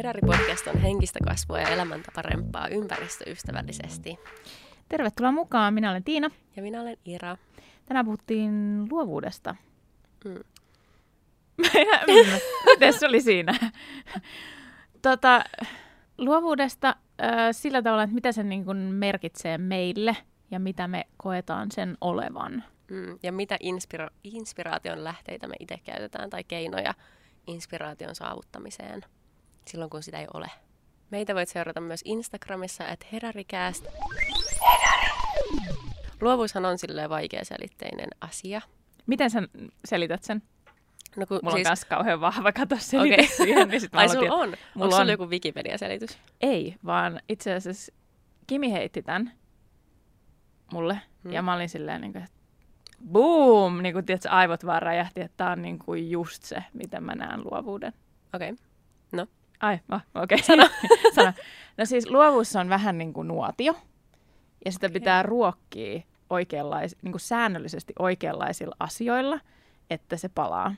Hedari-podcast on henkistä kasvua ja elämäntaparempaa ympäristöystävällisesti. Tervetuloa mukaan, minä olen Tiina. Ja minä olen Ira. Tänään puhuttiin luovuudesta. Mm. Miten se oli siinä? tota, luovuudesta äh, sillä tavalla, että mitä se niin kuin merkitsee meille ja mitä me koetaan sen olevan. Mm. Ja mitä inspira- inspiraation lähteitä me itse käytetään tai keinoja inspiraation saavuttamiseen silloin, kun sitä ei ole. Meitä voit seurata myös Instagramissa, että herarikääst. Herari. Luovuushan on silleen vaikeaselitteinen asia. Miten sä selität sen? No, kun, Mulla siis, on myös kauhean vahva kato selitys Okei. siihen. Niin sit Ai sulla että- on? mulla Onko sulla on. joku Wikipedia-selitys? Ei, vaan itse asiassa Kimi heitti tämän mulle. Hmm. Ja mä olin silleen, niin kuin, että boom! Niin kuin, tiedätkö, aivot vaan räjähti, että tää on niin kuin just se, miten mä näen luovuuden. Okei. Ai, oh, okei. Okay. Sano. Sano. No siis luovuus on vähän niin kuin nuotio. Ja sitä Okei. pitää ruokkia oikeanlais, niin kuin säännöllisesti oikeanlaisilla asioilla, että se palaa.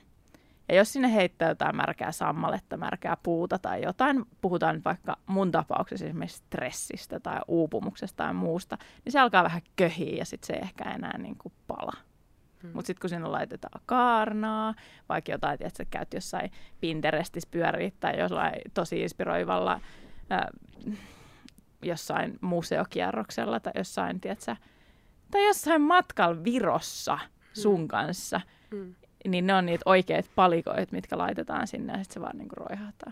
Ja jos sinne heittää jotain märkää sammaletta, märkää puuta tai jotain, puhutaan nyt vaikka mun tapauksessa esimerkiksi stressistä tai uupumuksesta tai muusta, niin se alkaa vähän köhiä ja sitten se ei ehkä enää niin kuin pala. Mm. Mutta sitten kun sinne laitetaan kaarnaa, vaikka jotain, että sä käyt jossain Pinterestissä pyörii tai jollain tosi inspiroivalla äh, jossain museokierroksella tai jossain, tiedätkö, tai jossain matkalla Virossa sun kanssa, Mm. niin ne on niitä oikeat palikoit, mitkä laitetaan sinne ja sitten se vaan niinku roihahtaa.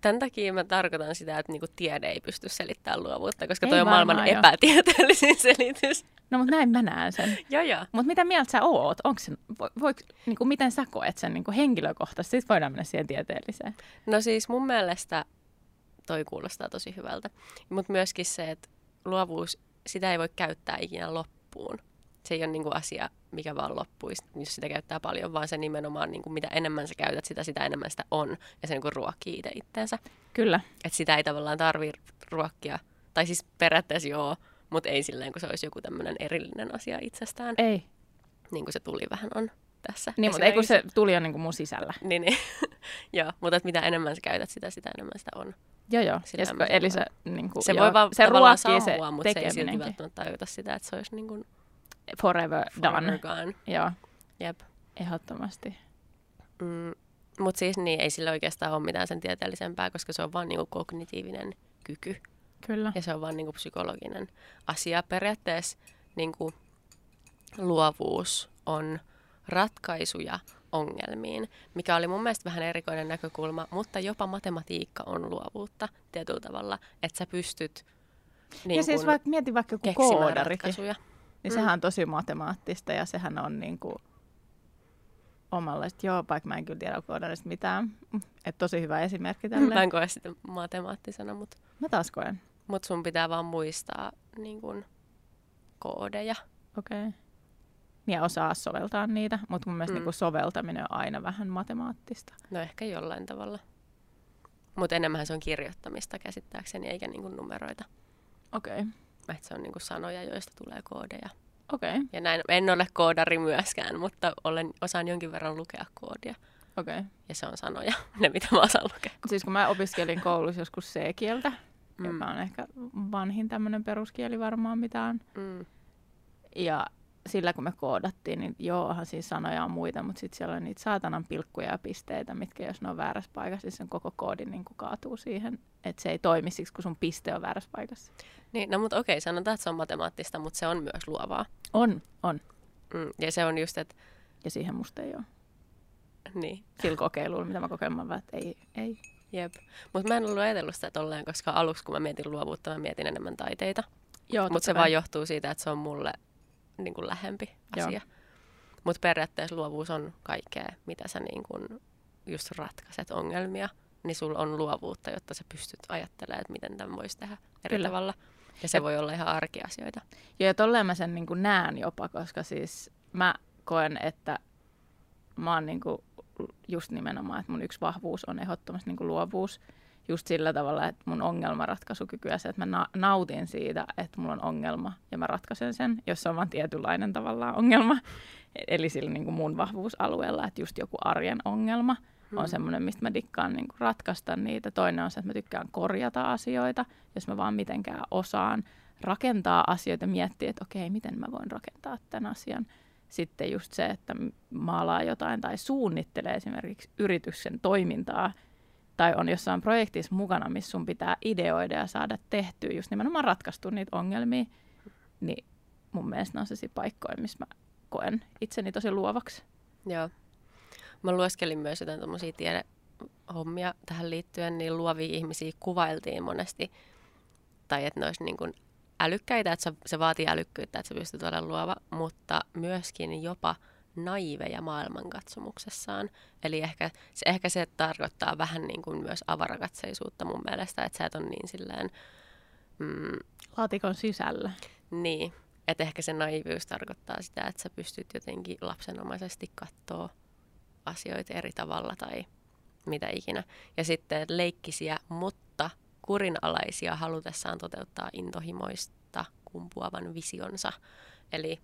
Tämän takia mä tarkoitan sitä, että niinku tiede ei pysty selittämään luovuutta, koska Ei toi on maailman epätieteellisin selitys. No mutta näin mä näen sen. joo, joo. Mutta mitä mieltä sä oot? Onko vo, voiko, niinku, miten sä koet sen niinku henkilökohtaisesti? Sitten voidaan mennä siihen tieteelliseen. No siis mun mielestä toi kuulostaa tosi hyvältä. Mutta myöskin se, että luovuus, sitä ei voi käyttää ikinä loppuun. Se ei ole niinku asia, mikä vaan loppuisi, jos sitä käyttää paljon, vaan se nimenomaan, niinku, mitä enemmän sä käytät sitä, sitä enemmän sitä on. Ja se niinku ruokkii itse itteensä. Kyllä. Että sitä ei tavallaan tarvi ruokkia. Tai siis periaatteessa joo, mutta ei silleen, kun se olisi joku tämmöinen erillinen asia itsestään. Ei. Niin kuin se tuli vähän on tässä. Niin, mutta ei kun se tuli jo niinku mun sisällä. Niin, niin. joo, mutta mitä enemmän sä käytät sitä, sitä enemmän sitä on. Joo, joo. Ja se, mä eli se, niinku, Se joo, voi vaan se ruokkii se sammua, mutta se ei silti välttämättä tajuta sitä, että se olisi niin kuin Forever done. forever gone. Joo, Jep. ehdottomasti. Mm, mutta siis niin, ei sillä oikeastaan ole mitään sen tieteellisempää, koska se on vaan niinku kognitiivinen kyky. Kyllä. Ja se on vaan niinku psykologinen asia. Periaatteessa niinku luovuus on ratkaisuja ongelmiin, mikä oli mun mielestä vähän erikoinen näkökulma, mutta jopa matematiikka on luovuutta tietyllä tavalla, että sä pystyt niin ja siis kun vaikka, mieti vaikka joku koodarikin, ratkaisuja. niin Mm. sehän on tosi matemaattista ja sehän on niinku omalla, että joo, vaikka mä en kyllä tiedä koodarista mitään. Että tosi hyvä esimerkki Mä tälle. en koe sitä matemaattisena, mutta Mä taas koen. Mut sun pitää vaan muistaa niin kun, koodeja. Okei. Okay. Ja osaa soveltaa niitä, mutta mun mielestä Mm. niinku soveltaminen on aina vähän matemaattista. No ehkä jollain tavalla. Mutta enemmän se on kirjoittamista käsittääkseni, eikä niin numeroita. Okei. Okay. Se on niin sanoja, joista tulee koodeja. Okei. Okay. Ja näin, en ole koodari myöskään, mutta olen, osaan jonkin verran lukea koodia. Okei. Okay. Ja se on sanoja, ne mitä mä osaan lukea. Siis kun mä opiskelin koulussa joskus C-kieltä, mm. Joka on ehkä vanhin tämmöinen peruskieli varmaan mitä on. Mm. Ja sillä kun me koodattiin, niin joohan siis sanoja on muita, mutta sitten siellä on niitä saatanan pilkkuja ja pisteitä, mitkä jos ne on väärässä paikassa, niin sen koko koodi niin kaatuu siihen, että se ei toimi siksi, kun sun piste on väärässä paikassa. Niin, no mutta okei, sanotaan, että se on matemaattista, mutta se on myös luovaa. On, on. Mm. Ja se on just, että Ja siihen musta ei ole. niin, Sillä kokeilulla, mitä mä kokeilin, mä vaan, että ei, ei. Jep. Mutta mä en ollut ajatellut sitä tolleen, koska aluksi kun mä mietin luovuutta, mä mietin enemmän taiteita. Joo, Mutta se vaan johtuu siitä, että se on mulle niin kuin lähempi Joo. asia. Mutta periaatteessa luovuus on kaikkea, mitä sä niin kuin just ratkaiset ongelmia. Niin sulla on luovuutta, jotta sä pystyt ajattelemaan, että miten tämän voisi tehdä eri Kyllä. tavalla. Ja se voi olla ihan arkiasioita. Joo, ja tolleen mä sen niin kuin näen jopa, koska siis mä koen, että mä oon niin kuin just nimenomaan, että mun yksi vahvuus on ehdottomasti niin kuin luovuus. Just sillä tavalla, että mun ongelmanratkaisukyky ja se, että mä na- nautin siitä, että mulla on ongelma ja mä ratkaisen sen, jos se on vaan tietynlainen tavallaan ongelma. Eli sillä niin kuin mun vahvuusalueella, että just joku arjen ongelma. on Mm. semmoinen, mistä mä dikkaan niin kuin ratkaista niitä. Toinen on se, että mä tykkään korjata asioita, jos mä vaan mitenkään osaan rakentaa asioita, miettiä, että okei, miten mä voin rakentaa tämän asian. Sitten just se, että maalaa jotain tai suunnittelee esimerkiksi yrityksen toimintaa tai on jossain projektissa mukana, missä sun pitää ideoida ja saada tehtyä just nimenomaan ratkaistu niitä ongelmia, niin mun mielestä ne on sellaisia paikkoja, missä mä koen itseni tosi luovaksi. Joo. Mä lueskelin myös jotain tommosia tiedehommia tähän liittyen, niin luovia ihmisiä kuvailtiin monesti. Tai että ne olisi niin kuin älykkäitä, että se, vaatii älykkyyttä, että se pystyy olemaan luova, mutta myöskin jopa naiveja maailmankatsomuksessaan. Eli ehkä se, ehkä se tarkoittaa vähän niin kuin myös avarakatseisuutta mun mielestä, että sä et ole niin silleen, mm, Laatikon sisällä. niin, että ehkä se naivius tarkoittaa sitä, että sä pystyt jotenkin lapsenomaisesti katsoa asioita eri tavalla tai mitä ikinä. Ja sitten leikkisiä, mutta kurinalaisia halutessaan toteuttaa intohimoista kumpuavan visionsa. Eli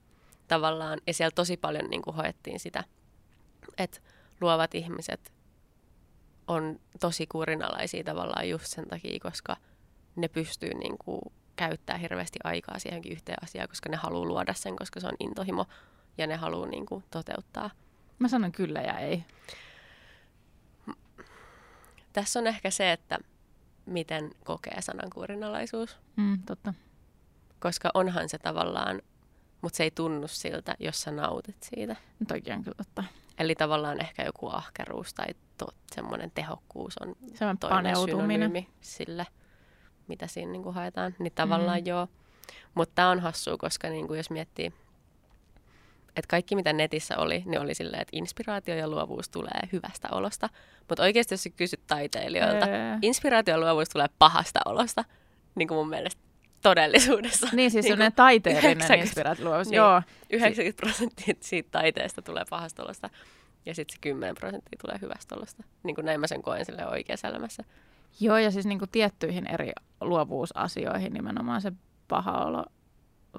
tavallaan, ja siellä tosi paljon niin kuin hoettiin sitä, että luovat ihmiset on tosi kurinalaisia tavallaan just sen takia, koska ne pystyy niin kuin käyttää hirveästi aikaa siihenkin yhteen asiaan, koska ne haluaa luoda sen, koska se on intohimo ja ne haluaa niin kuin toteuttaa. Mä sanon kyllä ja ei. Tässä on ehkä se, että miten kokee sanan kurinalaisuus, Mm, totta. koska onhan se tavallaan, mutta se ei tunnu siltä, jos sä nautit siitä. No toikin on kyllä totta. Eli tavallaan ehkä joku ahkeruus tai to, semmoinen tehokkuus on Semmoinen toinen paneutuminen. sille, mitä siinä niin kuin haetaan. Niin tavallaan Mm. mm. joo. Mutta tämä on hassua, koska niin kuin jos miettii, että kaikki mitä netissä oli, niin oli silleen, että inspiraatio ja luovuus tulee hyvästä olosta. Mutta oikeasti jos kysyt taiteilijoilta, Öö. inspiraatio ja luovuus tulee pahasta olosta, niin kuin mun mielestä todellisuudessa. Niin, siis Niin taiteellinen 90 inspiraatio. Niin. Joo, 90 prosenttia siitä taiteesta tulee pahasta olosta ja sitten se 10 prosenttia tulee hyvästä olosta. Niin kuin näin mä sen koen sille oikeassa elämässä. Joo, ja siis niin kuin tiettyihin eri luovuusasioihin nimenomaan se paha olo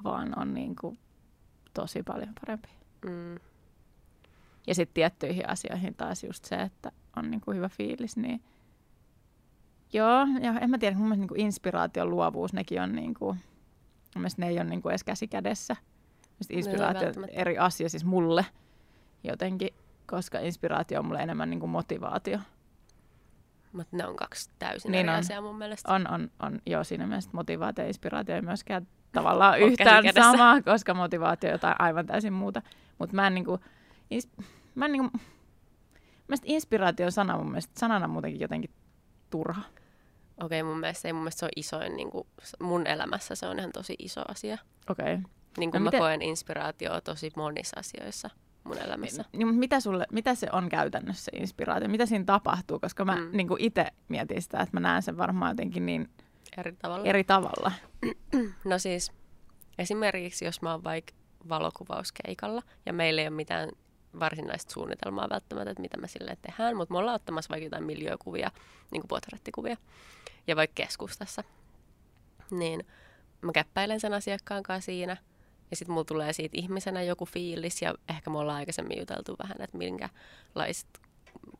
vaan on niin kuin tosi paljon parempi. Mm. Ja sitten tiettyihin asioihin taas just se, että on niin kuin hyvä fiilis, niin joo, ja en mä tiedä, mun mielestä niin kuin inspiraatio, luovuus, nekin on niin kuin, mun mielestä ne ei ole niin kuin edes käsi kädessä. Inspiraatio on eri asia siis mulle jotenkin, koska inspiraatio on mulle enemmän niin kuin motivaatio. Mutta ne on kaksi täysin Niin eri on. asiaa mun mielestä. On, on, on. Joo, siinä mielessä motivaatio ja inspiraatio ei myöskään tavallaan yhtään samaa, koska motivaatio on jotain aivan täysin muuta. Mutta mä en niinku, ins, mä en niinku, mielestä inspiraation sana mun mielestä sanana muutenkin jotenkin turha. Okei, mun mielestä ei mun mielestä se on isoin, niin kuin, mun elämässä se on ihan tosi iso asia. Okei. Okay. Niin No kuin mä miten- koen inspiraatioa tosi monissa asioissa mun elämässä. Niin, mutta mitä, sulle, mitä se on käytännössä se inspiraatio? Mitä siinä tapahtuu? Koska mä mm. Niinku itse mietin sitä, että mä näen sen varmaan jotenkin niin Eri tavalla. eri tavalla. No siis esimerkiksi jos mä oon vaikka valokuvauskeikalla ja meillä ei ole mitään varsinaista suunnitelmaa välttämättä, että mitä me sille tehdään, mutta me ollaan ottamassa vaikka jotain miljöökuvia, niin kuin portrettikuvia, ja vaikka keskustassa, niin mä käppäilen sen asiakkaan kanssa siinä, ja sitten mulla tulee siitä ihmisenä joku fiilis, ja ehkä me ollaan aikaisemmin juteltu vähän, että minkälaiset,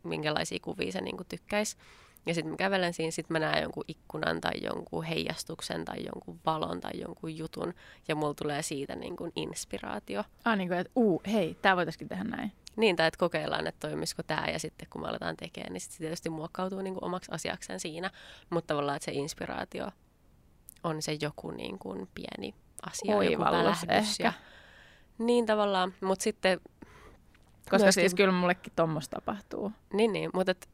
minkälaisia kuvia se niin tykkäisi. Ja sitten mä kävelen siinä, sitten mä näen jonkun ikkunan tai jonkun heijastuksen tai jonkun valon tai jonkun jutun, ja mulla tulee siitä niin kuin inspiraatio. Ah, niin kuin, että uu, hei, tää voitaisiin tehdä näin. Niin, tai että kokeillaan, että toimisiko tämä, ja sitten kun me aletaan tekemään, niin sitten se tietysti muokkautuu niin kuin omaksi asiakseen siinä. Mutta tavallaan, että se inspiraatio on se joku niin kuin pieni asia, Oivallus joku ehkä. Ja, niin tavallaan, mutta sitten, Koska Myöskin- siis kyllä mullekin tuommoista tapahtuu. niin, niin mutta et,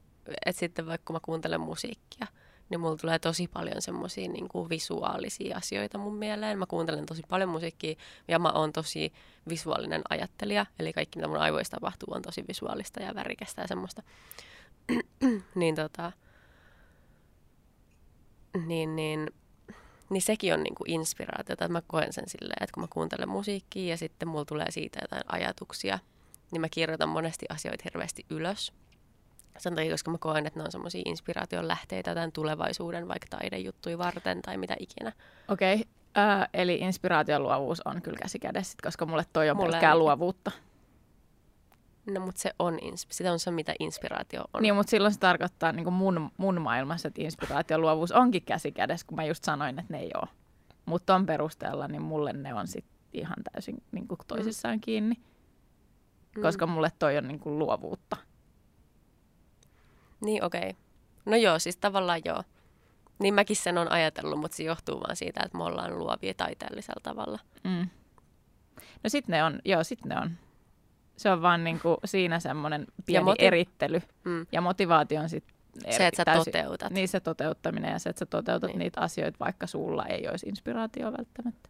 et sitten vaikka kun mä kuuntelen musiikkia, niin mulla tulee tosi paljon semmoisia niin kuin visuaalisia asioita mun mieleen. Mä kuuntelen tosi paljon musiikkia ja mä oon tosi visuaalinen ajattelija. Eli kaikki mitä mun aivoissa tapahtuu on tosi visuaalista ja värikästä ja semmoista. niin tota, niin, niin, niin sekin on niinku inspiraatiota, että mä koen sen silleen, että kun mä kuuntelen musiikkia ja sitten mulla tulee siitä jotain ajatuksia, niin mä kirjoitan monesti asioita hirveästi ylös. Sen takia, koska mä koen, että ne on semmoisia inspiraation lähteitä tämän tulevaisuuden vaikka taidejuttuja varten tai mitä ikinä. Okei, okay. äh, eli inspiraatio ja luovuus on kyllä käsi kädessä, koska mulle toi on Mulle pelkkää ainakin. luovuutta. No, mutta se on, sitä on se, mitä inspiraatio on. Niin, mutta silloin se tarkoittaa niin kuin mun, mun maailmassa, että inspiraatio ja luovuus onkin käsi kädessä, kun mä just sanoin, että ne ei ole. Mutta on perusteella, niin mulle ne on sit ihan täysin niin kuin toisissaan mm. kiinni. Mm. Koska mulle toi on niin kuin luovuutta. Niin, okei. Okay. No joo, siis tavallaan joo. Niin mäkin sen on ajatellut, mutta se johtuu vaan siitä, että me ollaan luovia taiteellisella tavalla. Mm. No sit ne on, joo, sit ne on. Se on vaan niinku siinä semmoinen pieni moti- erittely. Mm. Ja motivaatio on sit eri, Se, että sä toteutat. Niin se toteuttaminen ja se, että sä toteutat niin. niitä asioita, vaikka sulla ei olisi inspiraatio välttämättä.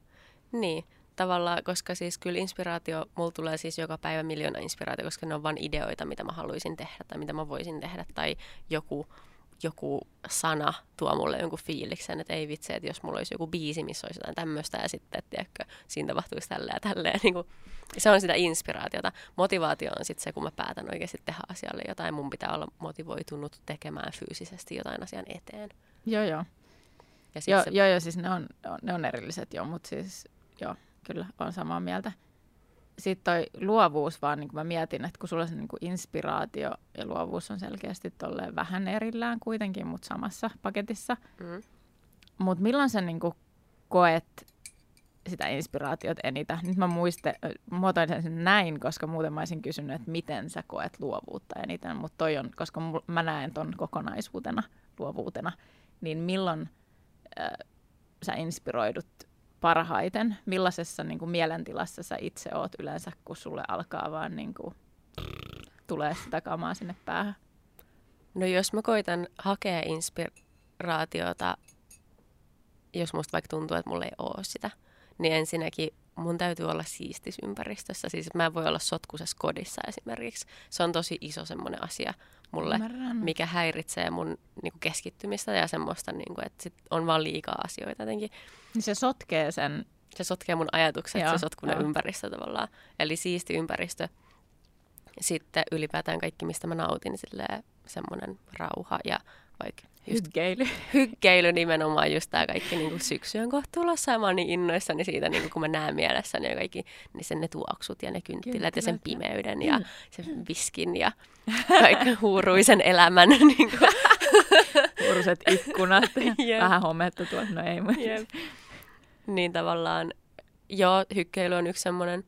Niin, tavallaan, koska siis kyllä inspiraatio, mulla tulee siis joka päivä miljoona inspiraatio, koska ne on vain ideoita, mitä mä haluaisin tehdä tai mitä mä voisin tehdä tai joku, joku sana tuo mulle jonkun fiiliksen, että ei vitsi, että jos mulla olisi joku biisi, missä olisi jotain tämmöistä ja sitten, tiedätkö, siinä tapahtuisi tälleen ja tälleen. Niin kuin, se on sitä inspiraatiota. Motivaatio on sitten se, kun mä päätän oikeasti tehdä asialle jotain. Mun pitää olla motivoitunut tekemään fyysisesti jotain asian eteen. Joo, joo. Ja sit Joo, se, joo, joo, siis ne on, ne on erilliset jo, mutta siis joo, kyllä on samaa mieltä. Sitten toi luovuus vaan, niin kuin mä mietin, että kun sulla se niin kuin inspiraatio ja luovuus on selkeästi tolleen vähän erillään kuitenkin, mutta samassa paketissa. Mm. Mutta milloin sä niin kuin koet sitä inspiraatiota enitä? Nyt mä muiste, muotoilen sen näin, koska muuten mä olisin kysynyt, että miten sä koet luovuutta eniten. Mutta toi on, koska mä näen ton kokonaisuutena, luovuutena, niin milloin äh, sä inspiroidut parhaiten? Millaisessa niin kuin mielentilassa sä itse oot yleensä, kun sulle alkaa vaan niin kuin, tulee sitä kamaa sinne päähän? No jos mä koitan hakea inspiraatiota, jos musta vaikka tuntuu, että mulla ei ole sitä, niin ensinnäkin mun täytyy olla siistis ympäristössä. Siis mä en voi olla sotkusessa kodissa esimerkiksi. Se on tosi iso semmoinen asia mulle, Ymmärrän. mikä häiritsee mun niinku, keskittymistä ja semmoista, niinku, että sit on vaan liikaa asioita jotenkin. Niin se sotkee sen, Se sotkee mun ajatukset, Joo, se sotkunen joo. ympäristö tavallaan. Eli siisti ympäristö. Sitten ylipäätään kaikki, mistä mä nautin, silleen semmoinen rauha ja vaikka just hyggeily. hyggeily nimenomaan just tämä kaikki niin kuin syksy on kohta tulossa ja mä oon niin innoissani siitä, niin kuin kun mä näen mielessäni ja kaikki niin sen ne tuoksut ja ne kynttilät ja sen Kynttilät ja- pimeyden ja sen viskin ja kaikki huuruisen elämän. niin kuin. Uruset ikkunat ja Jep. vähän hometta tuolla. No ei, mutta Jep. Niin tavallaan, joo, hykkeily on yksi semmoinen,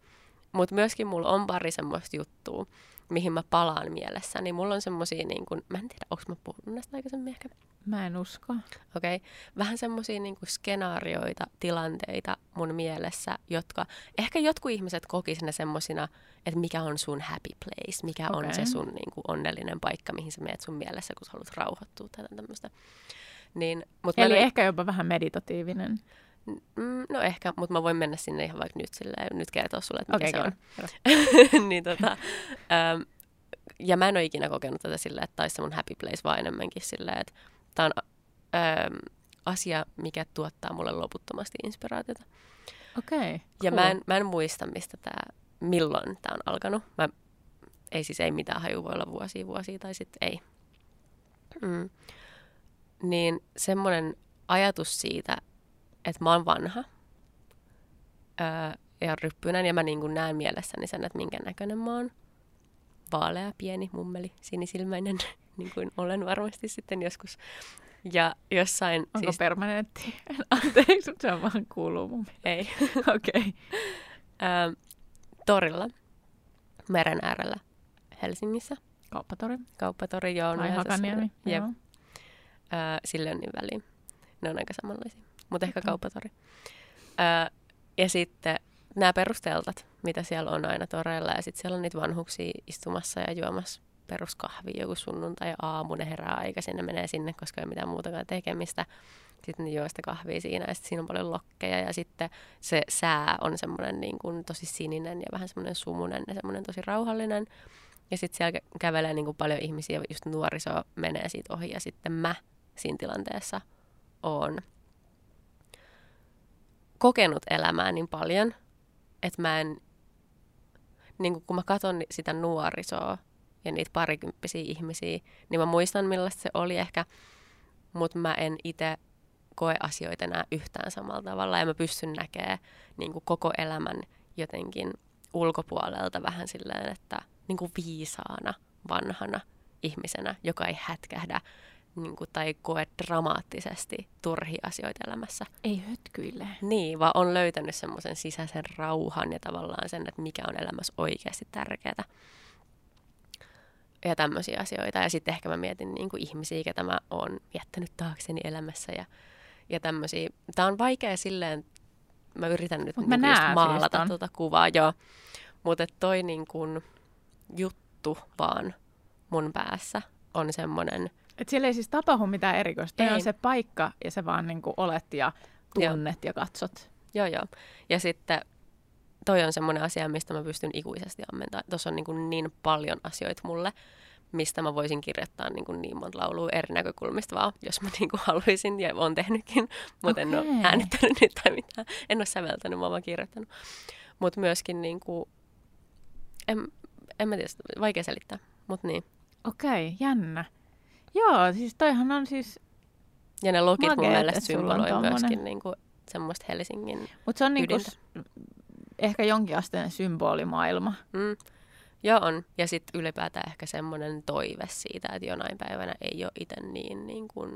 mutta myöskin mulla on pari semmoista juttua, mihin mä palaan mielessäni. Mulla on semmosia, niin kuin, mä en tiedä, onko mä puhunut näistä aikaisemmin ehkä, mä en usko. Okei, okay. vähän semmoisia niinku skenaarioita, tilanteita mun mielessä, jotka ehkä jotkut ihmiset kokis ne semmosina, että mikä on sun happy place, mikä okay. on se sun niinku onnellinen paikka, mihin sä meet sun mielessä, kun sä haluat rauhoittua tai tämmöistä. Niin, mut mä Eli en- ehkä jopa vähän meditatiivinen. Mm, no ehkä, mutta mä voin mennä sinne ihan vaikka nyt silleen, nyt kertoa sulle, että mikä Okei, se on. niin tota, ähm, ja mä en ole ikinä kokenut tätä silleen, että taisi se mun happy place, vaan enemmänkin silleen, että tää on ähm, asia, mikä tuottaa mulle loputtomasti inspiraatiota. Okei. Ja mä en, mä en muista, mistä tää, milloin tämä on alkanut. Mä, ei siis ei mitään haju, voi olla vuosia, vuosia tai sitten ei. Mm. Niin semmoinen ajatus siitä, että mä oon vanha öö, ja ryppyinen ja mä niin kuin näen mielessäni sen, että minkä näköinen mä oon. Vaalea, pieni, mummeli, sinisilmäinen, niin kuin olen varmasti sitten joskus. Ja jossain, Onko siis siis... permanentti? Anteeksi, se on vaan kuuluu mun ei, Okei. Okay. öö, torilla, meren äärellä Helsingissä. Kauppatori. Kauppatori, joo. Tai no, Hakaniemi. Jep, Joo. öö, sille on niin väliin. Ne on aika samanlaisia, mutta ehkä kauppatori. Öö, ja sitten nämä perusteltat, mitä siellä on aina toreilla, ja sitten siellä on niitä vanhuksia istumassa ja juomassa peruskahvi joku sunnuntai aamu, ne herää aikaisin, ne menee sinne, koska ei ole mitään muutakaan tekemistä. Sitten ne juo sitä kahvia siinä ja sitten siinä on paljon lokkeja ja sitten se sää on semmoinen niin kuin tosi sininen ja vähän semmoinen sumunen ja semmoinen tosi rauhallinen. Ja sitten siellä kä- kävelee niin kuin paljon ihmisiä, just nuoriso menee siitä ohi ja sitten mä siinä tilanteessa oon kokenut elämää niin paljon, että mä en, niin kun mä katson sitä nuorisoa ja niitä parikymppisiä ihmisiä, niin mä muistan millaista se oli ehkä, mutta mä en itse koe asioita enää yhtään samalla tavalla ja mä pystyn näkemään niin koko elämän jotenkin ulkopuolelta vähän silleen, että niin viisaana, vanhana ihmisenä, joka ei hätkähdä niin kuin, tai koe dramaattisesti turhia asioita elämässä. Ei hötkyille. Niin, vaan on löytänyt semmoisen sisäisen rauhan ja tavallaan sen, että mikä on elämässä oikeasti tärkeää. Ja tämmöisiä asioita. Ja sitten ehkä mä mietin niin kuin ihmisiä, ketä mä oon jättänyt taakseni elämässä ja, ja tämmöisiä. Tämä on vaikea silleen, mä yritän nyt Mut niin mä näen maalata siis tuota kuvaa, joo. Mutta toi niin kuin juttu vaan mun päässä on semmoinen, Et siellä ei siis tapahdu mitään erikoista. Ei. on se paikka ja sä vaan niinku olet ja tunnet ja katsot. joo joo. Ja sitten toi on semmoinen asia, mistä mä pystyn ikuisesti ammentamaan. Tuossa on niin, kuin niin paljon asioita mulle, mistä mä voisin kirjoittaa niin, kuin niin monta laulua eri näkökulmista vaan, jos mä niin kuin haluaisin ja oon tehnytkin, mutta en ole äänittänyt nyt tai mitään. En ole säveltänyt, mä oon vaan kirjoittanut. Mutta myöskin niin kuin, en, en mä tiedä, vaikea selittää, mutta niin. Okei, jännä. Joo, siis toihan on siis, Ja ne logit mun mielestä symboloi myöskin niin kuin semmoista Helsingin mutta se on niinku Ydintä. s- ehkä jonkinasteinen symbolimaailma. Mm. Joo on. Ja sitten ylipäätään ehkä semmoinen toive siitä, että jonain päivänä ei ole itse niin, niin kuin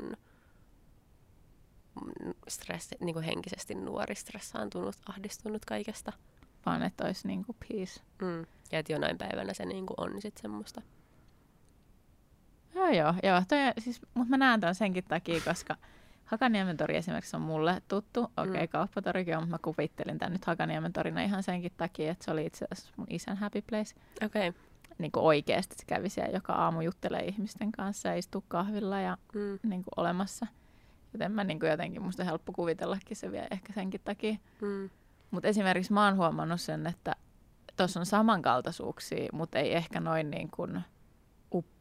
mm, stressi, niin kuin henkisesti nuori, stressaantunut, ahdistunut kaikesta. vaan että olisi niinku peace. Mm. Ja että jonain päivänä se niin kuin on sitten semmoista. Joo, joo, joo. Toi, siis, mutta mä näen tämän senkin takia, koska Hakaniemen tori esimerkiksi on mulle tuttu. Okei, okay, Mm. kauppatorikin on, mutta mä kuvittelin tämän nyt Hakaniemen torina ihan senkin takia, että se oli itse asiassa mun isän happy place. Okei. Okay. Niin kuin oikeasti se kävi siellä joka aamu juttelee ihmisten kanssa ja istuu kahvilla ja Mm. niin kuin olemassa. Joten mä niin kuin jotenkin, musta on helppo kuvitellakin se vielä ehkä senkin takia. Mm. Mutta esimerkiksi mä oon huomannut sen, että tuossa on samankaltaisuuksia, mutta ei ehkä noin niin kuin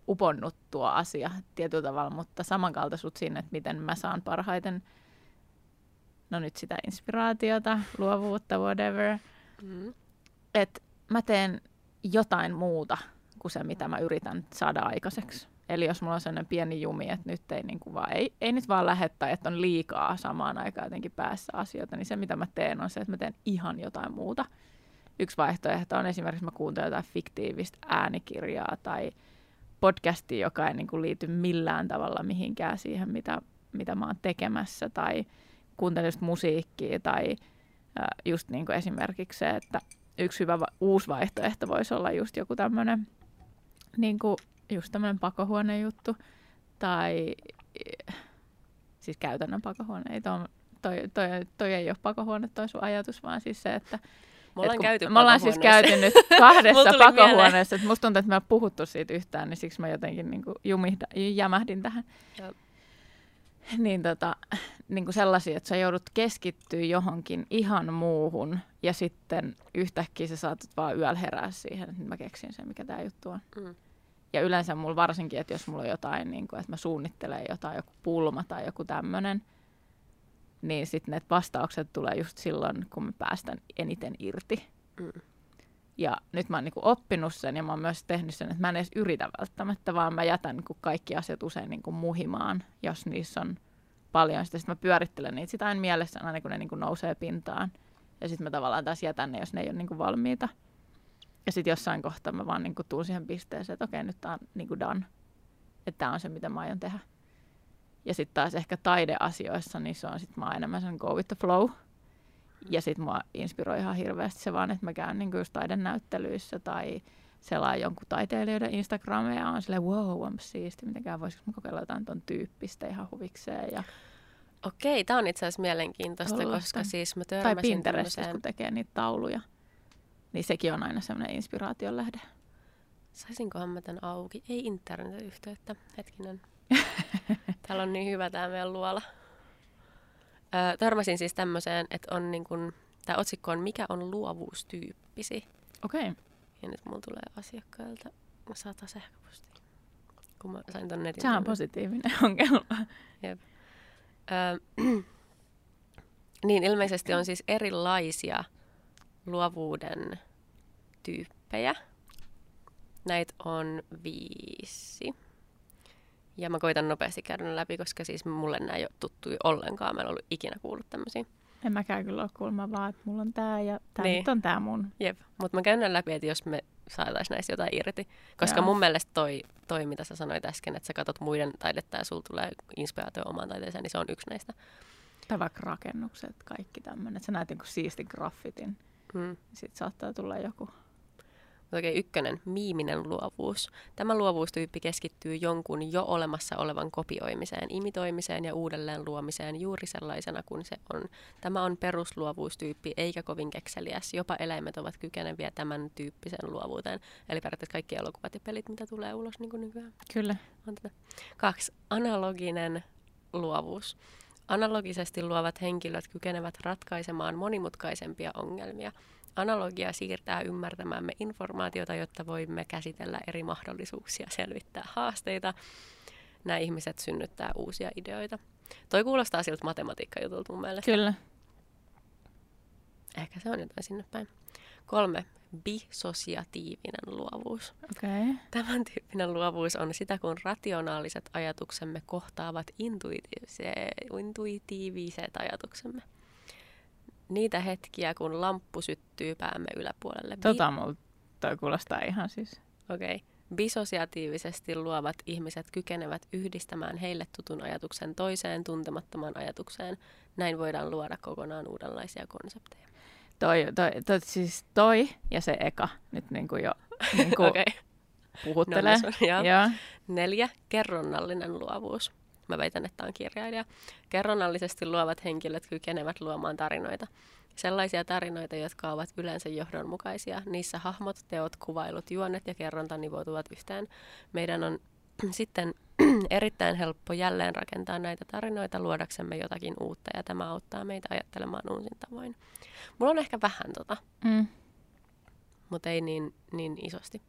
uponnut tuo asia tietyllä tavalla, mutta samankaltaisuus siinä, että miten mä saan parhaiten, no nyt sitä inspiraatiota, luovuutta, whatever, Mm. että mä teen jotain muuta kuin se, mitä mä yritän saada aikaiseksi. Eli jos mulla on sellainen pieni jumi, että nyt ei, niin kuin vaan, ei, ei nyt vaan lähettää, että on liikaa samaan aikaan jotenkin päässä asioita, niin se mitä mä teen on se, että mä teen ihan jotain muuta. Yksi vaihtoehto on esimerkiksi, mä kuuntelen jotain fiktiivistä äänikirjaa tai podcastia, joka ei niin kuin liity millään tavalla mihinkään siihen, mitä, mitä mä oon tekemässä, tai kuuntelen just musiikkia, tai äh, just niin kuin esimerkiksi se, että yksi hyvä va- uusi vaihtoehto voisi olla just joku tämmöinen niin kuin just tämmöinen pakohuonejuttu tai siis käytännön pakohuone. Ei toi, toi, toi, toi ei ole pakohuone toi sun ajatus, vaan siis se, että Me ollaan käyty me ollaan siis käyty nyt kahdessa pakohuoneessa, että musta tuntuu, että me ei puhuttu siitä yhtään, niin siksi mä jotenkin niin kuin jumihda, jämähdin tähän. Joo. Niin, tota, niin kuin sellaisia, että sä joudut keskittyä johonkin ihan muuhun ja sitten yhtäkkiä sä saatat vaan yöllä herää siihen, että mä keksin sen, mikä tämä juttu on. Mm. Ja yleensä mulla varsinkin, että jos mulla on jotain, niin kuin, että mä suunnittelen jotain, joku pulma tai joku tämmöinen, niin sitten ne vastaukset tulee just silloin, kun mä päästän eniten irti. Mm. Ja nyt mä oon niinku oppinut sen ja mä oon myös tehnyt sen, että mä en edes yritä välttämättä, vaan mä jätän niinku kaikki asiat usein niinku muhimaan, jos niissä on paljon. Sitten sit mä pyörittelen niitä sitä aina mielessä aina kun ne niinku nousee pintaan. Ja sitten mä tavallaan taas jätän ne, jos ne ei ole niinku valmiita. Ja sitten jossain kohtaa mä vaan niinku tuun siihen pisteeseen, että okei, nyt tää on niinku done. Että tää on se, mitä mä aion tehdä. Ja sitten taas ehkä taideasioissa, niin se on sitten mä enemmän sen go with the flow. Ja sitten mua inspiroi ihan hirveästi se vaan, että mä käyn niinku just taidenäyttelyissä tai selaan jonkun taiteilijoiden Instagrameja ja on silleen, wow, on siisti, mitenkään voisiko mä kokeilla jotain ton tyyppistä ihan huvikseen. Ja, Okei, tämä on itse asiassa mielenkiintoista, Tollaista. koska siis mä tai törmäsin Pinterestissä, tämmöiseen- kun tekee niitä tauluja. Niin sekin on aina semmoinen inspiraation lähde. Saisinkohan mä tän auki? Ei internet-yhteyttä. Hetkinen. Täällä on niin hyvä tää meidän luola. Öö, törmäsin siis tämmöiseen, että on niin kun, tämä otsikko on Mikä on luovuustyyppisi? Okei. Okay. Ja nyt mulla tulee asiakkailta sata sähköpostia. Kun mä sain ton netin. Sehän on positiivinen ongelma. Öö, niin, ilmeisesti on siis erilaisia luovuuden tyyppejä. Näitä on viisi. Ja mä koitan nopeasti käydä ne läpi, koska siis mulle nämä ei ole tuttuja ollenkaan. Mä en ollut ikinä kuullut tämmöisiä. En mäkään kyllä ole kuulemma vaan, että mulla on tää ja tää Niin. nyt on tää mun. Jep, mutta mä käyn läpi, että jos me saataisiin näistä jotain irti. Koska Joo. mun mielestä toi, toi, mitä sä sanoit äsken, että sä katsot muiden taidetta ja sulla tulee inspiraatio omaan taiteeseen, niin se on yksi näistä. Tai vaikka rakennukset, kaikki tämmöinen. Sä näet joku siistin graffitin, Mm. sit saattaa tulla joku. Okei, ykkönen, miiminen luovuus. Tämä luovuustyyppi keskittyy jonkun jo olemassa olevan kopioimiseen, imitoimiseen ja uudelleen luomiseen juuri sellaisena kuin se on. Tämä on perusluovuustyyppi, eikä kovin kekseliäs. Jopa eläimet ovat kykeneviä tämän tyyppiseen luovuuteen. Eli periaatteessa kaikki elokuvat ja pelit, mitä tulee ulos niin kuin nykyään. Kyllä. On tätä. Kaksi. Analoginen luovuus. Analogisesti luovat henkilöt kykenevät ratkaisemaan monimutkaisempia ongelmia. Analogia siirtää ymmärtämämme informaatiota, jotta voimme käsitellä eri mahdollisuuksia, selvittää haasteita. Nämä ihmiset synnyttää uusia ideoita. Toi kuulostaa siltä matematiikkajutulta mun mielestä. Kyllä. Ehkä se on jotain sinne päin. Kolme. Bisosiatiivinen luovuus. Okay. Tämän tyyppinen luovuus on sitä, kun rationaaliset ajatuksemme kohtaavat intuitiivise- intuitiiviset ajatuksemme. Niitä hetkiä, kun lamppu syttyy päämme yläpuolelle. Bi- Tota mulla toi kuulostaa ihan siis. Okei. Okay. Bisosiatiivisesti luovat ihmiset kykenevät yhdistämään heille tutun ajatuksen toiseen tuntemattomaan ajatukseen. Näin voidaan luoda kokonaan uudenlaisia konsepteja. Toi, toi, toi, siis toi ja se eka nyt niinku jo niinku Okei. Okay. puhuttelee. No, niin, joo. Joo. Neljä, kerronnallinen luovuus. Mä väitän, että on kirjailija. Kerronnallisesti luovat henkilöt kykenevät luomaan tarinoita. Sellaisia tarinoita, jotka ovat yleensä johdonmukaisia. Niissä hahmot, teot, kuvailut, juonet ja kerronta nivoutuvat yhteen. Meidän on sitten erittäin helppo jälleen rakentaa näitä tarinoita luodaksemme jotakin uutta ja tämä auttaa meitä ajattelemaan uusin tavoin. Mulla on ehkä vähän tota, Mm. mutta ei niin, niin isosti.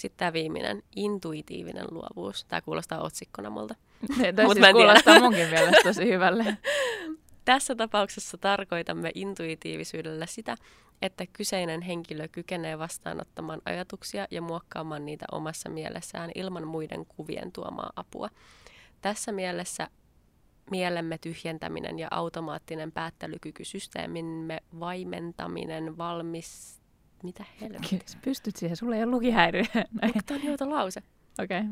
Sitten tämä viimeinen, intuitiivinen luovuus. Tämä kuulostaa otsikkona multa. Ne, toi Mut siis kuulostaa munkin mielestä tosi hyvälle. Tässä tapauksessa tarkoitamme intuitiivisyydellä sitä, että kyseinen henkilö kykenee vastaanottamaan ajatuksia ja muokkaamaan niitä omassa mielessään ilman muiden kuvien tuomaa apua. Tässä mielessä mielemme tyhjentäminen ja automaattinen päättelykykysysteemimme vaimentaminen valmis... Mitä helvettiä? Pystyt siihen, sulla ei ole lukihäiriö. Tämä on jouto lause. Okei. Okay.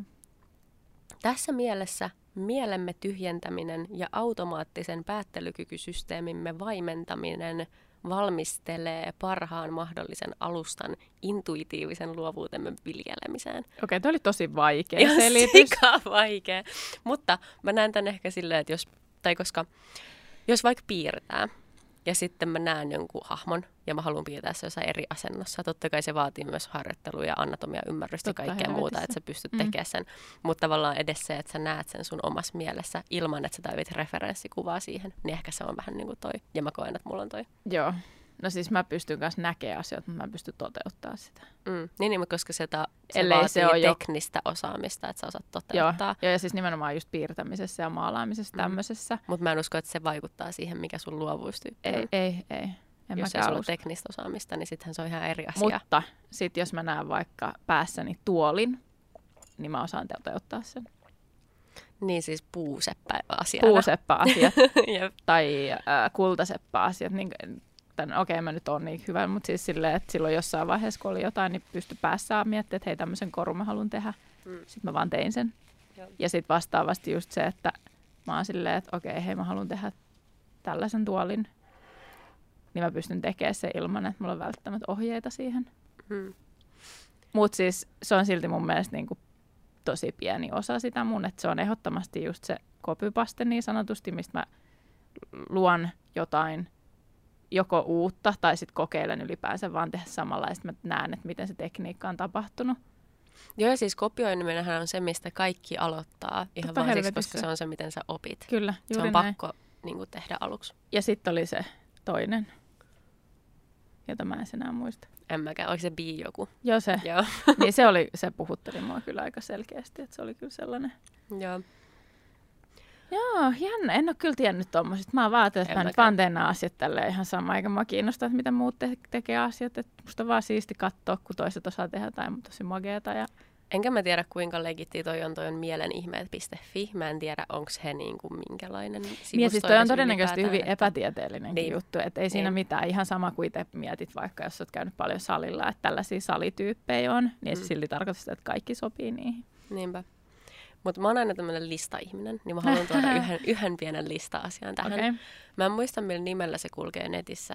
Tässä mielessä mielemme tyhjentäminen ja automaattisen päättelykykysysteemimme vaimentaminen valmistelee parhaan mahdollisen alustan intuitiivisen luovuutemme viljelemiseen. Okei, okay, toi oli tosi vaikea Ihan selitys. sikaa vaikea. Mutta mä näen tämän ehkä silleen, että jos, tai koska jos vaikka piirtää, ja sitten mä näen jonkun hahmon, ja mä haluan piirtää se jossain eri asennossa. Totta kai se vaatii myös harjoittelua ja anatomia ymmärrystä ja kaikkea muuta, että sä pystyt Mm. tekemään sen. Mutta tavallaan edes se, että sä näet sen sun omassa mielessä ilman, että sä tarvit referenssikuvaa siihen, niin ehkä se on vähän niin kuin toi. Ja mä koen, että mulla on toi. Joo. No siis mä pystyn myös näkemään asioita, mutta mä en pysty toteuttaa sitä. Mm. Niin, niin, koska se, ta, se Ellei vaatii se jo- teknistä osaamista, että sä osaat Joo. toteuttaa. Joo, ja siis nimenomaan just piirtämisessä ja maalaamisessa Mm. tämmöisessä. Mutta mä en usko, että se vaikuttaa siihen, mikä sun luovuustyyppi on. Ei, ei, ei. En Jos ei sulla teknistä osaamista, niin sittenhän se on ihan eri asia. Mutta sitten jos mä näen vaikka päässäni tuolin, niin mä osaan toteuttaa sen. Niin siis puuseppä asiana. Puuseppa-asiat Jep. tai äh, kultaseppa-asiat. Niin, tämän, okei, mä nyt on niin hyvä, mutta siis silleen, että silloin jossain vaiheessa, kun oli jotain, niin pysty päässään miettimään, että hei, tämmöisen korun mä haluan tehdä. Mm. Sitten mä vaan tein sen. Joo. Ja sitten vastaavasti just se, että mä oon silleen, että okei, hei, mä haluan tehdä tällaisen tuolin. Niin mä pystyn tekemään se ilman, että mulla on välttämättä ohjeita siihen. Mm. Mutta siis se on silti mun mielestä niinku tosi pieni osa sitä mun, että se on ehdottomasti just se copypaste niin sanotusti, mistä mä luon jotain joko uutta tai sitten kokeilen ylipäänsä vaan tehdä samalla ja sitten mä näen, että miten se tekniikka on tapahtunut. Joo, ja siis kopioiminenhan on se, mistä kaikki aloittaa. Ihan Totta vaan siksi, koska se on se, miten sä opit. Kyllä, se juuri on näin. pakko niin kuin, tehdä aluksi. Ja sitten oli se toinen, jota mä en enää muista. En mäkään. Oliko se bi joku? Joo se, Joo. niin se, oli, se puhutteli mua kyllä aika selkeästi, että se oli kyllä sellainen. Joo. Joo, jännä. En ole kyllä tiennyt tuommoisista. Mä oon vaan että mä nyt vaan teen nämä asiat tälleen ihan sama, eikä mua kiinnosta, että mitä muut te- tekee asiat. Et musta on vaan siisti katsoa, kun toiset osaa tehdä jotain tosi mageeta ja enkä mä tiedä kuinka legitti toi on, toi on mielenihmeet.fi. Mä en tiedä, onko he niin kuin minkälainen sivusto. Niin, siis toi on todennäköisesti hyvin että... epätieteellinen Niin. juttu, että ei siinä Niin. mitään. Ihan sama kuin itse mietit vaikka, jos olet käynyt paljon salilla, että tällaisia salityyppejä on, niin Mm. mm. silti tarkoittaa sitä, että kaikki sopii niihin. Niinpä. Mutta mä oon aina tämmöinen lista-ihminen, niin mä haluan tuoda yhden, yhden pienen lista-asian tähän. Okei. Mä en muista, millä nimellä se kulkee netissä,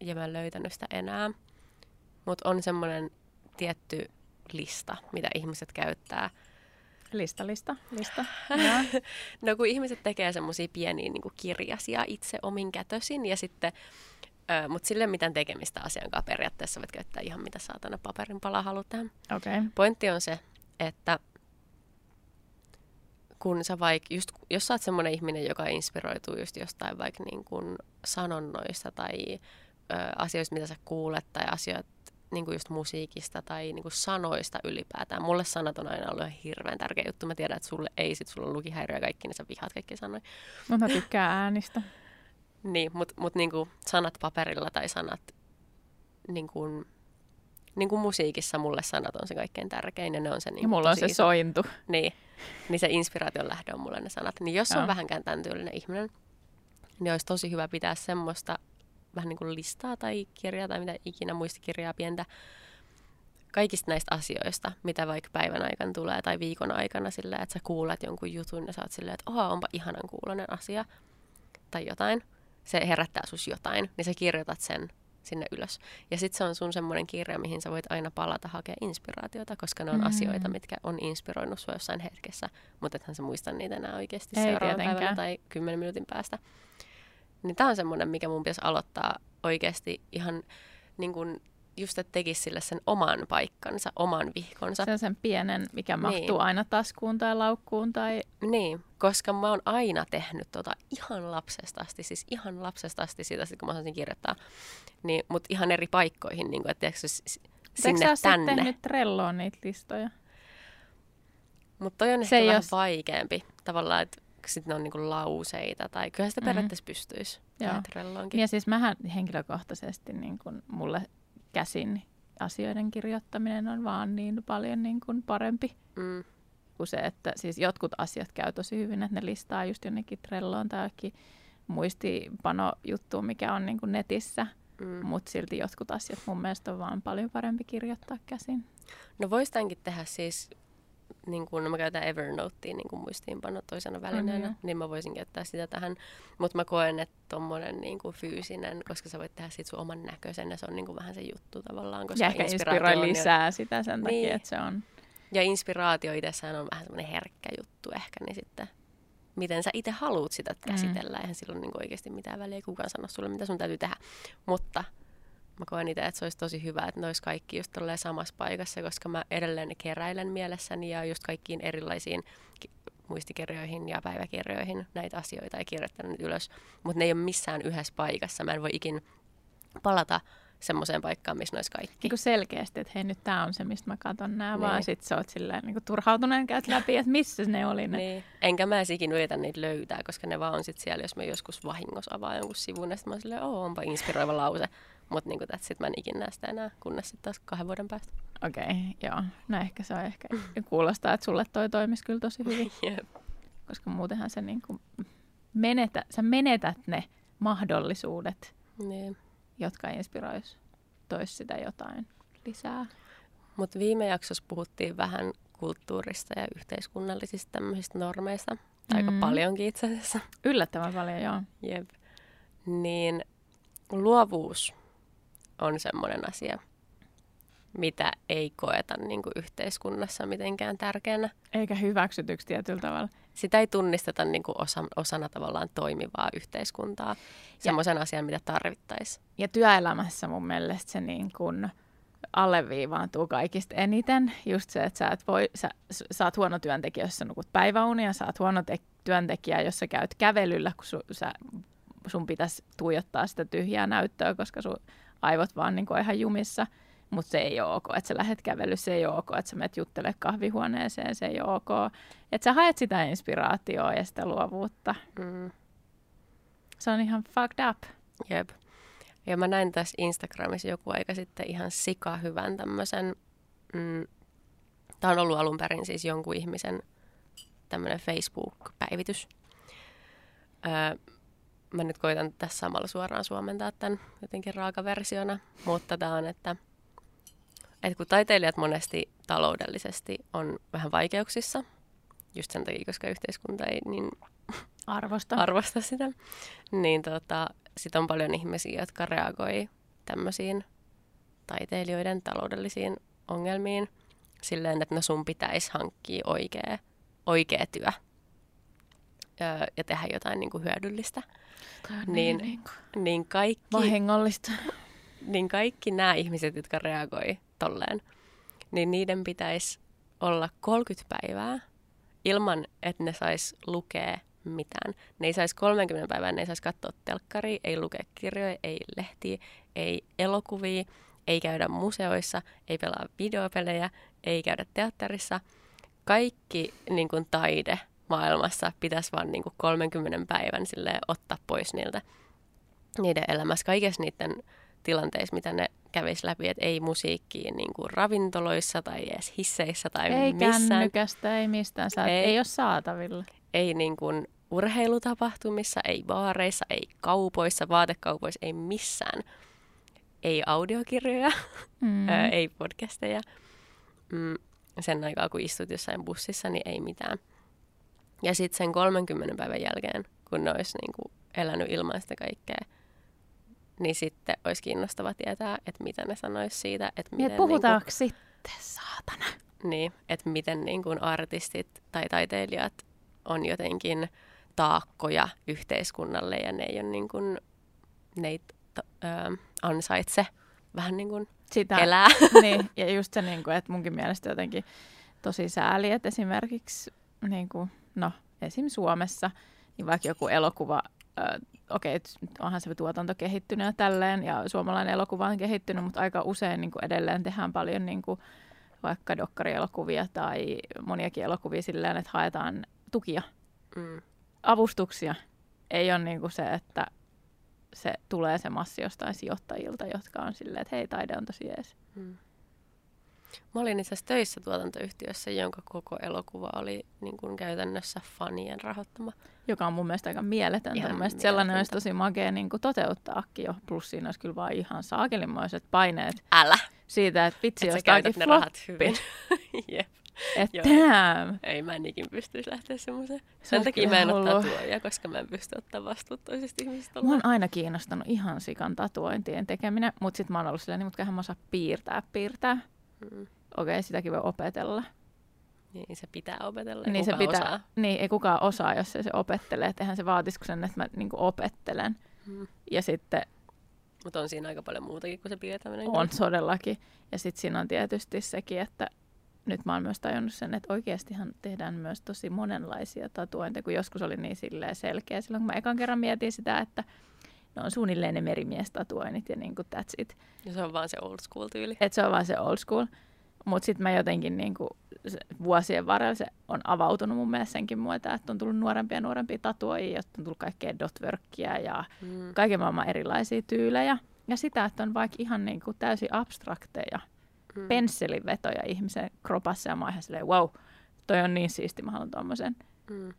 ja mä en löytänyt sitä enää. Mutta on semmoinen tietty lista, mitä ihmiset käyttää. Lista, lista, lista. No kun ihmiset tekee semmoisia pieniä niin kirjasia itse omin kätösin, ja sitten, mutta sille ei mitään tekemistä asian kanssa. Periaatteessa voit käyttää ihan mitä saatana paperin palaa. Okei. Okay. Pointti on se, että kun sä vaik, just, jos sä oot semmoinen ihminen, joka inspiroituu just jostain vaikka niin kuin sanonnoista tai ö, asioista, mitä sä kuulet, tai asioita niin kuin just musiikista tai niin kuin sanoista ylipäätään. Mulle sanat on aina ollut hirveän tärkeä juttu. Mä tiedän, että sulle ei, sit sulla on lukihäiriö ja kaikki, niin sä vihaat kaikki sanoja. Mutta mä tykkään äänistä. Niin, mutta mut niinku sanat paperilla tai sanat niin kuin, niin kuin musiikissa mulle sanat on se kaikkein tärkein ja ne on se niin Ja mulla on se iso- sointu. Niin, niin se inspiraation lähde on mulle ne sanat. Niin jos on vähänkään tämän tyylinen ihminen, niin olisi tosi hyvä pitää semmoista vähän niin kuin listaa tai kirjaa tai mitä ikinä muistikirjaa pientä kaikista näistä asioista, mitä vaikka päivän aikana tulee tai viikon aikana sillä, että sä kuulet jonkun jutun ja sä oot silleen, että oha, onpa ihanan kuulonen asia tai jotain. Se herättää sus jotain, niin sä kirjoitat sen sinne ylös. Ja sitten se on sun semmoinen kirja, mihin sä voit aina palata hakea inspiraatiota, koska ne on Mm. asioita, mitkä on inspiroinut sua jossain hetkessä, mutta ethän sä muista niitä enää oikeasti Ei seuraavan tietenkään. päivänä tai kymmenen minuutin päästä. Niin tää on semmoinen, mikä mun pitäisi aloittaa oikeasti ihan niin kuin just, että tekisi sille sen oman paikkansa, oman vihkonsa. Se on sen pienen, mikä Niin. mahtuu aina taskuun tai laukkuun. Tai... Niin, koska mä oon aina tehnyt tota ihan lapsesta asti, siis ihan lapsesta asti siitä, sit kun mä osasin kirjoittaa. Niin, mutta ihan eri paikkoihin, niin kuin, että tiedätkö, s- s- Eikö sinne sä tänne. tehnyt Trelloon niitä listoja? Mutta toi on Se ehkä vähän jos- vaikeampi tavallaan, että sitten ne on niinku lauseita tai kyllä sitä Mhm. periaatteessa pystyisi. Joo. Ja siis mähän henkilökohtaisesti niin kun mulle käsin asioiden kirjoittaminen on vaan niin paljon niin kun parempi Mm, kuin se, että siis jotkut asiat käy tosi hyvin, että ne listaa just jonnekin Trelloon tai johonkin muistipanojuttuun, mikä on niin kuin netissä, mm. mutta silti jotkut asiat mun mielestä on vaan paljon parempi kirjoittaa käsin. No vois tämänkin tehdä siis, niin kun no mä käytän Evernotea niin kuin muistiinpano toisena välineenä, joo. niin mä voisin käyttää sitä tähän. Mutta mä koen, että tommonen niin kuin fyysinen, koska sä voit tehdä siitä sun oman näköisen ja se on niin kuin vähän se juttu tavallaan. Koska ja ehkä inspiroi on jo- lisää sitä sen takia, Niin. että se on... Ja inspiraatio itsessään on vähän semmoinen herkkä juttu ehkä, niin sitten miten sä itse haluat sitä Mm. käsitellä. Eihän sillä ole niin oikeasti mitään väliä, kukaan sano sulle, mitä sun täytyy tehdä. Mutta mä koen itse, että se olisi tosi hyvä, että ne olisi kaikki just tolleen samassa paikassa, koska mä edelleen ne keräilen mielessäni ja just kaikkiin erilaisiin ki- muistikirjoihin ja päiväkirjoihin näitä asioita ja kirjoittanut ylös. Mutta ne ei ole missään yhdessä paikassa. Mä en voi ikin palata semmoiseen paikkaan, missä ne olisi kaikki. Niin kuin selkeästi, että hei nyt tämä on se, mistä mä katson nämä, Niin. vaan sit sä oot silleen niin turhautuneen käyt läpi, että missä ne oli ne. Niin. Enkä mä edes ikinä yritä niitä löytää, koska ne vaan on sit siellä, jos mä joskus vahingossa avaan jonkun sivun, ja sitten mä oon silleen, oo, onpa inspiroiva lause. Mutta niinku that's sit mä en ikinä näe sitä enää, kunnes sitten taas kahden vuoden päästä. Okei, okay, joo. No ehkä se on ehkä, kuulostaa, että sulle toi toimisi kyllä tosi hyvin, Jep. koska muutenhan se niin kuin menetä, sä menetät ne mahdollisuudet, Niin. jotka inspirois, tois sitä jotain lisää. Mutta viime jaksossa puhuttiin vähän kulttuurista ja yhteiskunnallisista tämmöisistä normeista. Aika Mm. paljonkin itse asiassa. Yllättävän paljon, joo. Jep. Niin luovuus on semmoinen asia, mitä ei koeta niin kuin yhteiskunnassa mitenkään tärkeänä. Eikä hyväksytyksi tietyllä tavalla. sitä ei tunnisteta niin kuin osa, osana tavallaan toimivaa yhteiskuntaa, semmoisen asian, mitä tarvittaisiin. Ja työelämässä mun mielestä se niin kuin alleviivaantuu kaikista eniten. Just se, että sä, et voi, sä, sä oot huono työntekijä, jos sä nukut päiväunia, sä oot huono te- työntekijä, jos sä käyt kävelyllä, kun su, sä, sun pitäisi tuijottaa sitä tyhjää näyttöä, koska sun aivot vaan niin kuin ihan jumissa. Mutta se ei ole ok, että sä lähdet kävelyyn, se ei ole ok, että sä menet juttele kahvihuoneeseen, se ei ole ok. Että sä haet sitä inspiraatioa ja sitä luovuutta. Mm, Se on ihan fucked up. jep. Ja mä näin tässä Instagramissa joku aika sitten ihan sika hyvän tämmöisen mm, Tämä on ollut alun perin siis jonkun ihmisen tämmöinen Facebook-päivitys. Öö, mä nyt koitan tässä samalla suoraan suomentaa tämän jotenkin raakaversiona, mutta tämä on, että, että kun taiteilijat monesti taloudellisesti on vähän vaikeuksissa, just sen takia, koska yhteiskunta ei niin Arvosta. arvosta sitä, niin tota, sit on paljon ihmisiä, jotka reagoi tämmöisiin taiteilijoiden taloudellisiin ongelmiin silleen, että no sun pitäisi hankkia oikea, oikea työ ja tehdä jotain niin kuin hyödyllistä. Niin, niin, niin, kaikki, vahingollista. niin kaikki nämä ihmiset, jotka reagoi tolleen, niin niiden pitäisi olla 30 päivää ilman, että ne sais lukea mitään. Ne ei saisi 30 päivää, ne ei saisi katsoa telkkaria, ei lukea kirjoja, ei lehtiä, ei elokuvia, ei käydä museoissa, ei pelaa videopelejä, ei käydä teatterissa. Kaikki niin kuin, taide maailmassa pitäisi vaan niin kuin 30 päivän silleen, ottaa pois niiltä niiden elämässä. Kaikessa niiden tilanteissa, mitä ne kävisi läpi, että ei musiikkiin niin kuin ravintoloissa tai edes hisseissä tai Ei missään. kännykästä, ei mistään. Sä, ei. Ei. ei ole saatavilla. Ei niin kuin urheilutapahtumissa, ei baareissa, ei kaupoissa, vaatekaupoissa, ei missään. Ei audiokirjoja, Mm. Ei podcasteja. Mm, sen aikaa, kun istut jossain bussissa, niin ei mitään. Ja sitten sen 30 päivän jälkeen, kun ne olisi niinku elänyt ilman sitä kaikkea, niin sitten olisi kiinnostava tietää, että mitä ne sanois siitä, että Niin, miten, puhutaanko sitten, saatana? niin, että miten niinku artistit tai taiteilijat on jotenkin taakkoja yhteiskunnalle ja ne ei, ole niinku, ne ei ta- ö, ansaitse vähän niin kuin Sitä, elää. niin, ja just se, niin kuin, että munkin mielestä jotenkin tosi sääli, että esimerkiksi, niin kuin, no, esim. Suomessa, niin vaikka joku elokuva, äh, okei, okay, onhan se tuotanto kehittynyt ja tälleen, ja suomalainen elokuva on kehittynyt, mutta aika usein niin kuin edelleen tehdään paljon niin kuin, vaikka dokkarielokuvia tai moniakin elokuvia silleen, että haetaan tukia, Mm. avustuksia. Ei ole niin kuin se, että se tulee se massi jostain sijoittajilta, jotka on silleen, että hei, taide on tosi jees. Mm. Mä olin itse asiassa töissä tuotantoyhtiössä, jonka koko elokuva oli niin kuin käytännössä fanien rahoittama. Joka on mun mielestä aika mieletöntä. Ihan Mun mielestä sellainen olisi tosi makea niin kuin toteuttaakin jo. Plus siinä olisi kyllä vaan ihan saakelimmoiset paineet Älä! siitä, että vitsi, Et jos käytät ne rahat hyvin. Jep. Joo. damn. Ei mä en ikin pystyisi lähteä semmoiseen. Se Sen takia mä en ole hullu. tatuoija, koska mä en pysty ottaa vastuuta toisista ihmisistä. Mua on aina kiinnostanut ihan sikan tatuointien tekeminen, mutta sitten mä oon ollut silleen, niin, mutta eihän mä osaa piirtää, piirtää. Mm. Okei, sitäkin voi opetella. Niin se pitää opetella. Niin se pitää, Osaa. niin ei kukaan osaa, jos ei se opettele. Että eihän se vaatisi kuin sen, että mä niin kuin opettelen. Mm. Ja sitten Mutta on siinä aika paljon muutakin kuin se piirtäminen. On todellakin. Ja sitten siinä on tietysti sekin, että nyt mä oon myös tajunnut sen, että oikeastihan tehdään myös tosi monenlaisia tatuointeja, kun joskus oli niin silleen selkeä. Silloin kun mä ekan kerran mietin sitä, että ne on suunnilleen ne merimiestatuoinnit ja niin kuin that's it. Ja se on vaan se old school tyyli. Että se on vaan se old school. Mutta sitten mä jotenkin niin kuin, se, vuosien varrella se on avautunut mun mielestä senkin muuta, että on tullut nuorempia ja nuorempia tatuoijia, jotta on tullut kaikkea dotworkia ja Mm. kaiken maailman erilaisia tyylejä. Ja sitä, että on vaikka ihan niin kuin täysin abstrakteja Mm. pensselinvetoja ihmisen kropassa ja mä oon ihan silleen, wow, toi on niin siisti, mä haluan tommosen. Mm.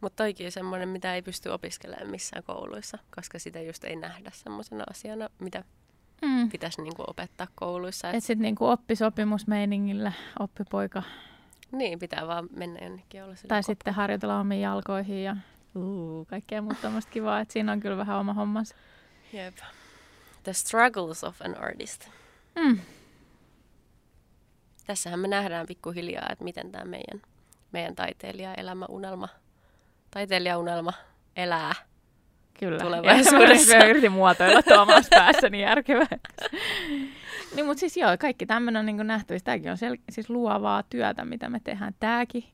Mutta toikin on semmoinen, mitä ei pysty opiskelemaan missään kouluissa, koska sitä just ei nähdä semmoisena asiana, mitä Mm. pitäisi niinku opettaa kouluissa. Et, Et sit niinku oppisopimusmeiningillä oppipoika. niin, pitää vaan mennä jonnekin olla Tai kop- sitten harjoitella omiin jalkoihin ja uu, kaikkea muuta tämmöistä kivaa. Et siinä on kyllä vähän oma hommansa. Jep. The struggles of an artist. Mm. Tässähän me nähdään pikkuhiljaa, että miten tämä meidän, meidän taiteilija-elämä, unelma, taiteilijaunelma elää. Kyllä. Tulevaisuudessa. Mä yritin muotoilla tuo omassa päässäni järkeväksi. niin, mutta siis joo, kaikki tämmöinen on niin nähtävissä. Tämäkin on sel- siis luovaa työtä, mitä me tehdään. Tämäkin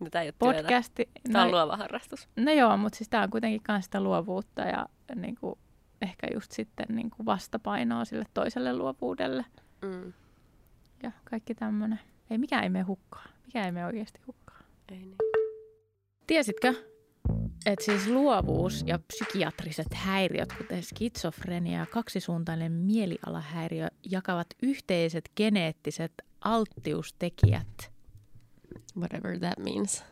No, tämä ei ole työtä. podcasti. Tämä on luova harrastus. No joo, mutta siis tämä on kuitenkin myös sitä luovuutta ja niin kuin, ehkä just sitten niin kuin vastapainoa sille toiselle luovuudelle Mm. ja kaikki tämmöinen. Ei mikään ei mene hukkaan. Mikä ei mene oikeasti hukkaan. Ei niin. Tiesitkö, että siis luovuus ja psykiatriset häiriöt, kuten skitsofrenia ja kaksisuuntainen mielialahäiriö, jakavat yhteiset geneettiset alttiustekijät. Whatever that means.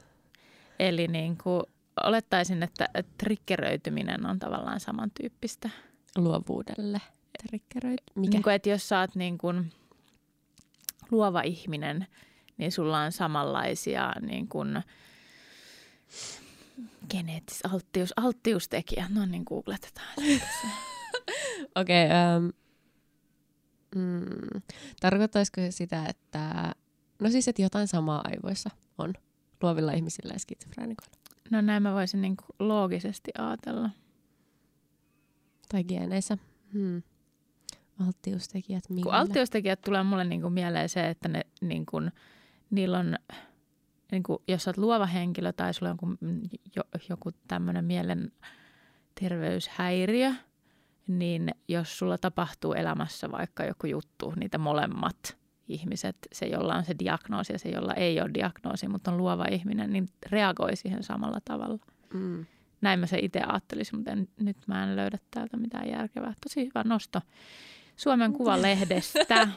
Eli niin kuin, olettaisin, että triggeröityminen on tavallaan samantyyppistä. Luovuudelle triggeröit. Mikä? Niin kuin, että jos sä oot niin kuin luova ihminen, niin sulla on samanlaisia niin kuin, geneettis, alttius, alttiustekijät. No niin, googletetaan. Okei. Okay, um, mm, tarkoittaisiko se sitä, että... No siis, että jotain samaa aivoissa on luovilla ihmisillä ja skitsofreenikoilla. No näin mä voisin niin kuin loogisesti ajatella. Tai geeneissä. Hmm. Alttiustekijät millä? Kun alttiustekijät tulee mulle niin kuin mieleen se, että ne, niin kuin, niillä on, niin kuin, jos sä oot luova henkilö tai sulla on joku, jo, joku tämmöinen mielen terveyshäiriö, niin jos sulla tapahtuu elämässä vaikka joku juttu, niitä molemmat ihmiset, se jolla on se diagnoosi ja se jolla ei ole diagnoosi, mutta on luova ihminen, niin reagoi siihen samalla tavalla. Mm. Näin mä se itse ajattelisin, mutta en, nyt mä en löydä täältä mitään järkevää. Tosi hyvä nosto. Suomen Kuvalehdestä.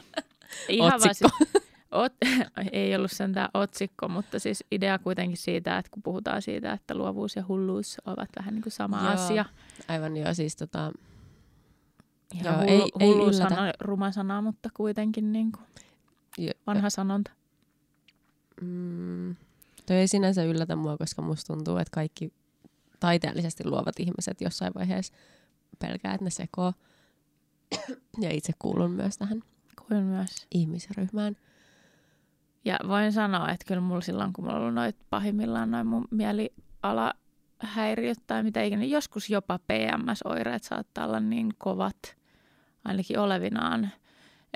Ihan otsikko. Siis, ot, ei ollut sentään otsikko, mutta siis idea kuitenkin siitä, että kun puhutaan siitä, että luovuus ja hulluus ovat vähän niin kuin sama joo, asia. Aivan joo, siis tota... Joo, hullu, ei, hulluus ei on ruma sana, mutta kuitenkin niin kuin vanha sanonta. Mm, toi ei sinänsä yllätä mua, koska musta tuntuu, että kaikki taiteellisesti luovat ihmiset jossain vaiheessa pelkää, että ne sekoo ja itse kuulun myös tähän Kuulun myös. ihmisryhmään. Ja voin sanoa, että kyllä mulla silloin, kun mulla on ollut noit pahimmillaan noin mun mielialahäiriöt tai mitä ikinä, joskus jopa PMS-oireet saattaa olla niin kovat, ainakin olevinaan.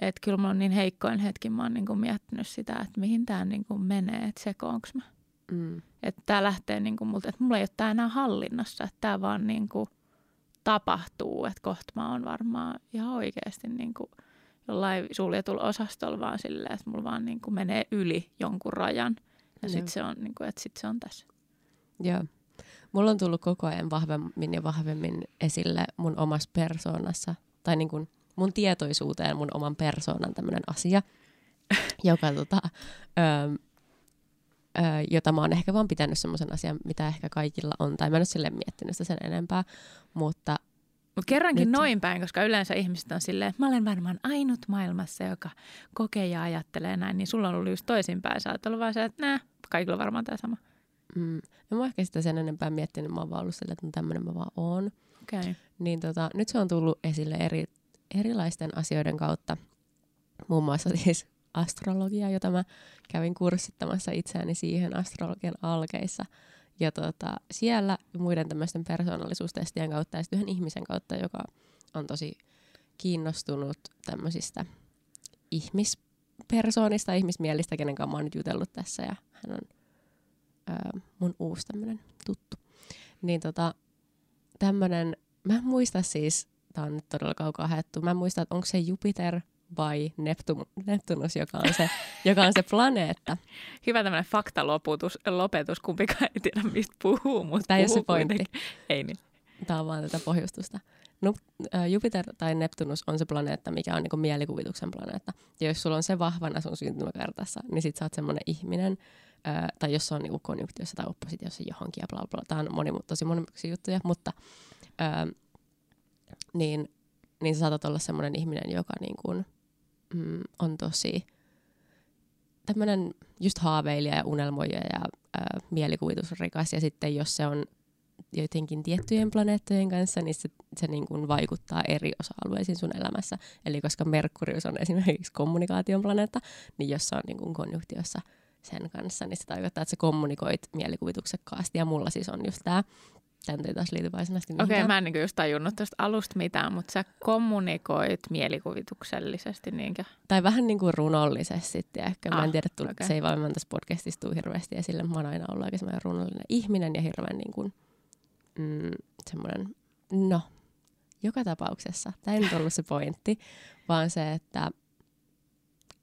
Että kyllä mulla on niin heikkoin hetki, mä oon niin miettinyt sitä, että mihin tämä niin menee, että sekoonko mä. Mm. Että tämä lähtee niin kuin multa, että mulla ei ole tämä enää hallinnassa, että tämä vaan niin kuin – tapahtuu, että kohta mä oon varmaan ihan oikeasti niin kuin jollain suljetulla osastolla vaan silleen, että mulla vaan niin kuin menee yli jonkun rajan ja sitten se on, niin kuin, että sit se on tässä. Joo. Mulla on tullut koko ajan vahvemmin ja vahvemmin esille mun omassa persoonassa, tai niin kuin mun tietoisuuteen mun oman persoonan tämmöinen asia, joka tota, ö, ö, jota mä oon ehkä vaan pitänyt semmoisen asian, mitä ehkä kaikilla on, tai mä en ole silleen miettinyt sitä sen enempää, mutta... Mutta kerrankin nyt... noin päin, koska yleensä ihmiset on silleen, että mä olen varmaan ainut maailmassa, joka kokee ja ajattelee näin, niin sulla on ollut just toisinpäin. Sä oot ollut vaan se, että nää, kaikilla on varmaan tämä sama. Mm. En mä ehkä sitä sen enempää miettinyt, mä oon vaan ollut silleen, että no tämmöinen mä vaan oon. Okay. Niin tota, nyt se on tullut esille eri, erilaisten asioiden kautta. Muun muassa siis astrologiaa, jota mä kävin kurssittamassa itseäni siihen astrologian alkeissa. Ja tota, siellä muiden tämmöisten persoonallisuustestien kautta ja sitten yhden ihmisen kautta, joka on tosi kiinnostunut tämmöisistä ihmispersoonista, ihmismielistä, kenen kanssa mä oon nyt jutellut tässä ja hän on ää, mun uusi tämmöinen tuttu. Niin tota, tämmönen, mä en muista siis, tää on nyt todella kaukaa haettu, mä en muista, että onko se Jupiter – vai Neptu- Neptunus, joka on, se, joka on se planeetta. Hyvä tämmöinen faktalopetus, lopetus, kumpikaan ei tiedä mistä puhuu, mutta Tämä ei ole se pointti. Ei niin. Tämä on vaan tätä pohjustusta. No, Jupiter tai Neptunus on se planeetta, mikä on niinku mielikuvituksen planeetta. Ja jos sulla on se vahvana sun syntymäkartassa, niin sit sä oot semmoinen ihminen, ää, tai jos se on niinku konjunktiossa tai oppositiossa johonkin ja bla bla. Tämä on moni, tosi monimutkaisia juttuja, mutta ää, niin, niin sä saatat olla semmoinen ihminen, joka niin kuin, mm, on tosi tämmöinen just haaveilija ja unelmoija ja ää, mielikuvitusrikas. Ja sitten jos se on jotenkin tiettyjen planeettojen kanssa, niin se, se niin kuin vaikuttaa eri osa-alueisiin sun elämässä. Eli koska Merkurius on esimerkiksi kommunikaation planeetta, niin jos se on niin kuin konjunktiossa sen kanssa, niin se tarkoittaa, että sä kommunikoit mielikuvituksekkaasti. Ja mulla siis on just tämä Tämän ei taas liity varsinaisesti Okei, okay, mä en niin just tajunnut tuosta alusta mitään, mutta sä kommunikoit mielikuvituksellisesti niinkö? Tai vähän niin kuin runollisesti. Ehkä ah, mä en ah, tiedä, tuli, okay. se ei vaan tässä podcastissa tule hirveästi esille. Mä oon aina ollut aika semmoinen runollinen ihminen ja hirveän niin kuin, mm, semmoinen, no, joka tapauksessa. Tämä ei nyt ollut se pointti, vaan se, että,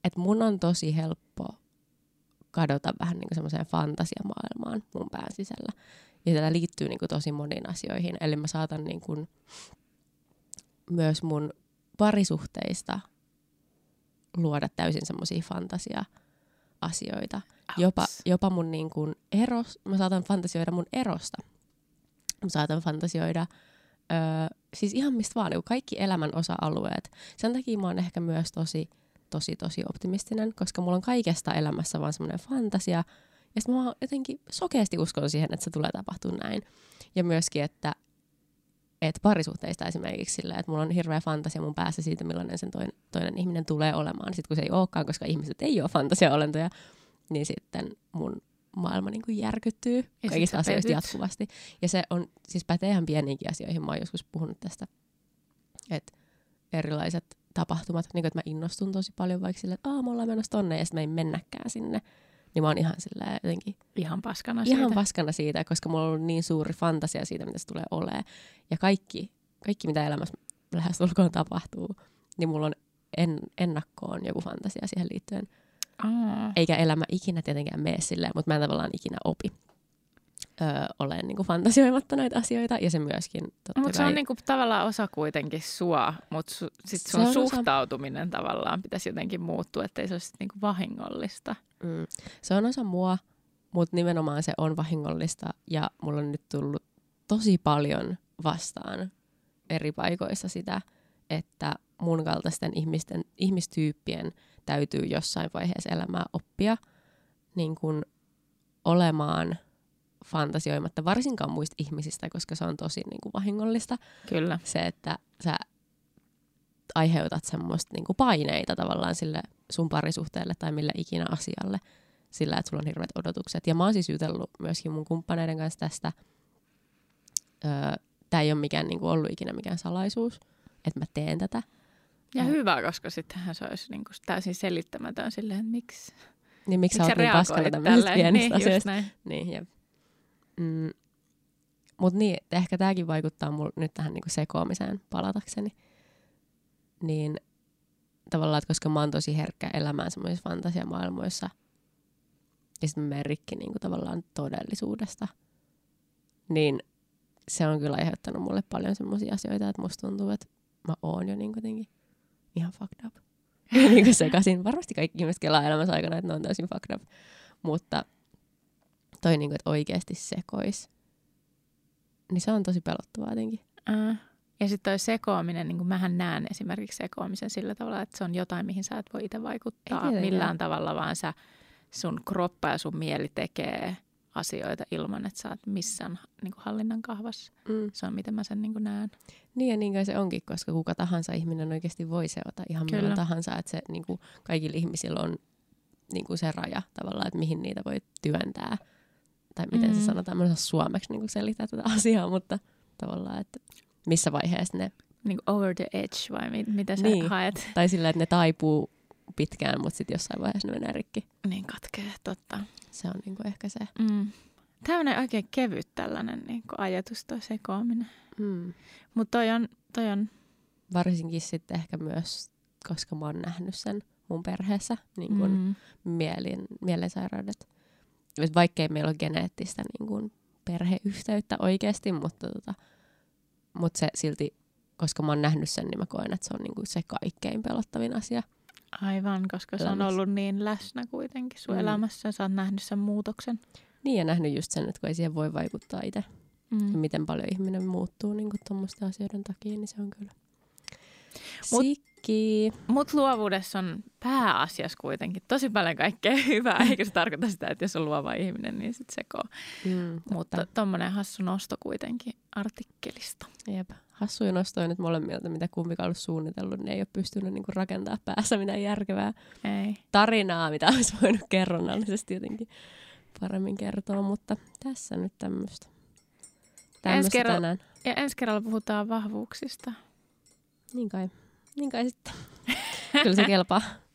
että mun on tosi helppo kadota vähän niin kuin semmoiseen fantasiamaailmaan mun pään sisällä. Ja tämä liittyy niin kuin tosi moniin asioihin. Eli mä saatan niin kuin myös mun parisuhteista luoda täysin semmoisia fantasia-asioita. Jopa, jopa mun niin kuin eros, mä saatan fantasioida mun erosta. Mä saatan fantasioida öö, siis ihan mistä vaan, niin kaikki elämän osa-alueet. Sen takia mä oon ehkä myös tosi, tosi, tosi optimistinen, koska mulla on kaikesta elämässä vaan semmoinen fantasia. Ja sitten mä jotenkin sokeasti uskon siihen, että se tulee tapahtumaan näin. Ja myöskin, että et parisuhteista esimerkiksi sillä, että mulla on hirveä fantasia mun päässä siitä, millainen sen toinen, toinen ihminen tulee olemaan. Sitten kun se ei olekaan, koska ihmiset ei ole fantasiaolentoja, niin sitten mun maailma niin kuin järkyttyy sit kaikista asioista petyt. jatkuvasti. Ja se on, siis pätee ihan pieniinkin asioihin. Mä oon joskus puhunut tästä, että erilaiset tapahtumat, niin kuin, että mä innostun tosi paljon vaikka silleen, että me ollaan menossa tonne ja sitten me ei mennäkään sinne. Niin mä oon ihan silleen jotenkin Ihan paskana ihan siitä. paskana siitä, koska mulla on ollut niin suuri fantasia siitä, mitä se tulee olemaan. Ja kaikki, kaikki mitä elämässä lähes ulkoon tapahtuu, niin mulla on en, ennakkoon joku fantasia siihen liittyen. Aa. Eikä elämä ikinä tietenkään mene silleen, mutta mä en tavallaan ikinä opi öö, olen niin fantasioimatta näitä asioita. Ja se myöskin totta Mutta se on niinku tavallaan osa kuitenkin sua, mutta su, sit Se sun osa- suhtautuminen tavallaan pitäisi jotenkin muuttua, ettei se olisi niinku vahingollista. mm, se on osa mua, mutta nimenomaan se on vahingollista. Ja mulla on nyt tullut tosi paljon vastaan eri paikoissa sitä, että mun kaltaisten ihmisten, ihmistyyppien täytyy jossain vaiheessa elämää oppia niin kun olemaan fantasioimatta varsinkaan muista ihmisistä, koska se on tosi niin kuin vahingollista. Kyllä. Se, että sä aiheutat semmoista niin kuin paineita tavallaan sille sun parisuhteelle tai mille ikinä asialle sillä, että sulla on hirveät odotukset. Ja mä oon siis jutellut myöskin mun kumppaneiden kanssa tästä. Öö, Tämä ei ole mikään niin kuin ollut ikinä mikään salaisuus, että mä teen tätä. Ja Ja- hyvä, koska sittenhän se olisi niinku täysin selittämätön silleen, että miksi, Niin miksi sä miksi oot niin paskana tälleen. pienistä Niin, näin. Niin, jep. Mm. Mutta niin, ehkä tämäkin vaikuttaa mul nyt tähän niinku sekoamiseen palatakseni. Niin tavallaan, että koska mä oon tosi herkkä elämään semmoisissa fantasiamaailmoissa, ja sitten mä rikki niinku tavallaan todellisuudesta, niin se on kyllä aiheuttanut mulle paljon semmoisia asioita, että musta tuntuu, että mä oon jo niin jotenkin ihan fucked up. niin kuin sekaisin. Varmasti kaikki ihmiset kelaa elämänsä aikana, että ne on täysin fucked up. Mutta toi niin kuin, että oikeasti sekois, niin se on tosi pelottavaa jotenkin. Ää. Ja sitten toi sekoaminen, niin kuin mähän näen esimerkiksi sekoamisen sillä tavalla, että se on jotain, mihin sä et voi itse vaikuttaa millään tavalla, vaan sä, sun kroppa ja sun mieli tekee asioita ilman, että sä oot missään niin kuin hallinnan kahvassa. Mm. Se on miten mä sen niin kuin näen. Niin ja niin kai se onkin, koska kuka tahansa ihminen oikeasti voi seota ihan Kyllä. millä tahansa. Että se niin kuin, kaikilla ihmisillä on niin kuin se raja tavallaan, että mihin niitä voi työntää. Tai miten mm. Se sanotaan, mä en osaa suomeksi niin kuin selittää tätä asiaa, mutta tavallaan, että missä vaiheessa ne, Niin kuin over the edge vai mit, mitä sä Niin. haet? tai sillä, että ne taipuu pitkään, mutta sitten jossain vaiheessa ne menee rikki. Niin katkee, totta. Se on niin kuin ehkä se. Mm. Tämmöinen oikein kevyt tällainen niin kuin ajatus, toi sekoaminen. Mm. Mutta toi on, toi on Varsinkin sitten ehkä myös, koska mä oon nähnyt sen mun perheessä, niin kuin mm. mielin, mielensairaudet. Et Vaikkei meillä ole geneettistä niin kuin perheyhteyttä oikeasti, mutta, tota, mutta se silti, koska mä oon nähnyt sen, niin mä koen, että se on niin kuin se kaikkein pelottavin asia. Aivan, koska se on ollut niin läsnä kuitenkin sun Mm. elämässä ja sä oot nähnyt sen muutoksen. Niin ja nähnyt just sen, että kun ei siihen voi vaikuttaa itse, Mm. ja miten paljon ihminen muuttuu niin tuommoisten asioiden takia, niin se on kyllä Mut- Sikki. Mutta luovuudessa on pääasiassa kuitenkin tosi paljon kaikkea hyvää, eikä se tarkoita sitä, että jos on luova ihminen, niin sitten sekoo. Mm, Mutta tommonen hassu nosto kuitenkin artikkelista. Jep. Hassuja nostoja nyt molemmilta, mitä kumpikaan ollut suunnitellut, niin ei ole pystynyt niinku rakentaa päässä mitään järkevää Ei. tarinaa, mitä olisi voinut kerronnallisesti jotenkin paremmin kertoa, mutta tässä nyt tämmöistä. Tämmöistä kerralla-. Ja ensi kerralla puhutaan vahvuuksista. Niin kai. Niin kai sitten. Kyllä se kelpaa.